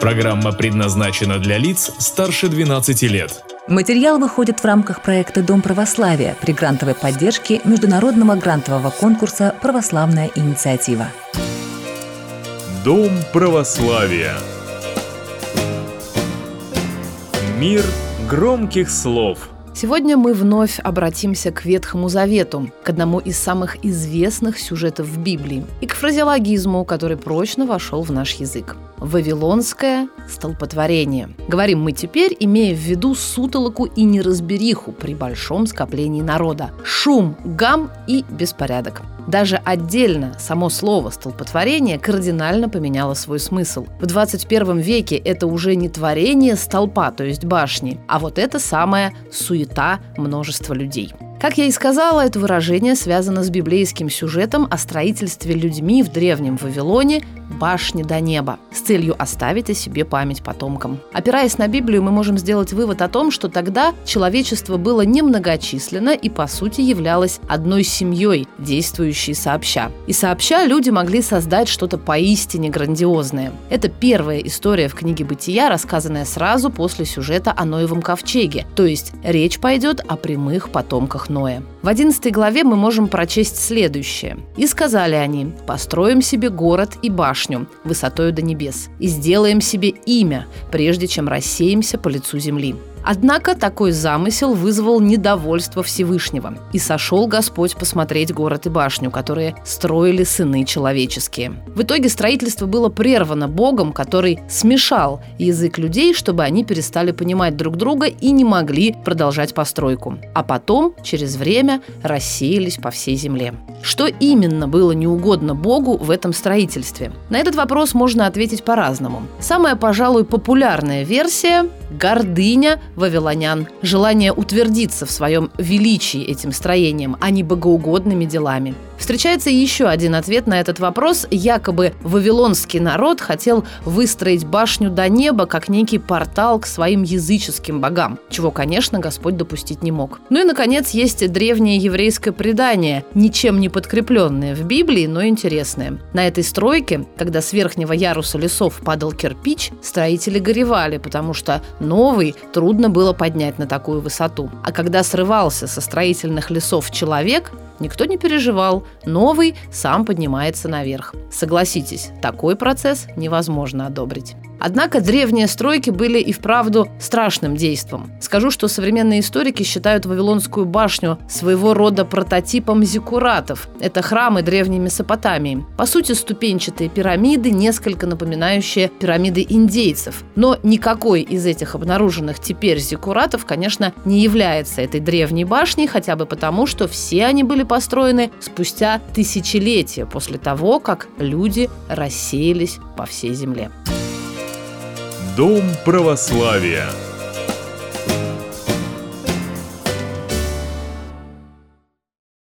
Программа предназначена для лиц старше 12 лет. Материал выходит в рамках проекта «Дом православия» при грантовой поддержке Международного грантового конкурса «Православная инициатива». Дом православия. Мир громких слов – Сегодня мы вновь обратимся к Ветхому Завету, к одному из самых известных сюжетов в Библии, и к фразеологизму, который прочно вошел в наш язык. Вавилонское столпотворение. Говорим мы теперь, имея в виду сутолоку и неразбериху при большом скоплении народа. Шум, гам и беспорядок. Даже отдельно само слово «столпотворение» кардинально поменяло свой смысл. В 21 веке это уже не творение столпа, то есть башни, а вот это самая суета множества людей. Как я и сказала, это выражение связано с библейским сюжетом о строительстве людьми в древнем Вавилоне башни до неба с целью оставить о себе память потомкам. Опираясь на Библию, мы можем сделать вывод о том, что тогда человечество было немногочисленно и, по сути, являлось одной семьей, действующей сообща. И сообща люди могли создать что-то поистине грандиозное. Это первая история в книге «Бытия», рассказанная сразу после сюжета о Ноевом ковчеге, то есть речь пойдет о прямых потомках Noé. В 11 главе мы можем прочесть следующее. «И сказали они, построим себе город и башню высотою до небес, и сделаем себе имя, прежде чем рассеемся по лицу земли. Однако такой замысел вызвал недовольство Всевышнего. И сошел Господь посмотреть город и башню, которые строили сыны человеческие. В итоге строительство было прервано Богом, который смешал язык людей, чтобы они перестали понимать друг друга и не могли продолжать постройку. А потом, через время, рассеялись по всей земле. Что именно было неугодно Богу в этом строительстве? На этот вопрос можно ответить по-разному. Самая, пожалуй, популярная версия – гордыня вавилонян, желание утвердиться в своем величии этим строением, а не богоугодными делами. Встречается еще один ответ на этот вопрос. Якобы вавилонский народ хотел выстроить башню до неба как некий портал к своим языческим богам, чего, конечно, Господь допустить не мог. Ну и, наконец, есть древнее еврейское предание, ничем не подкрепленное в Библии, но интересное. На этой стройке, когда с верхнего яруса лесов падал кирпич, строители горевали, потому что новый трудно было поднять на такую высоту. А когда срывался со строительных лесов человек, Никто не переживал, новый сам поднимается наверх. Согласитесь, такой процесс невозможно одобрить. Однако древние стройки были и вправду страшным действом. Скажу, что современные историки считают Вавилонскую башню своего рода прототипом зиккуратов. Это храмы древней Месопотамии. По сути, ступенчатые пирамиды, несколько напоминающие пирамиды индейцев. Но никакой из этих обнаруженных теперь зиккуратов, конечно, не является этой древней башней, хотя бы потому, что все они были построены спустя тысячелетия после того, как люди рассеялись по всей земле. Дом православия.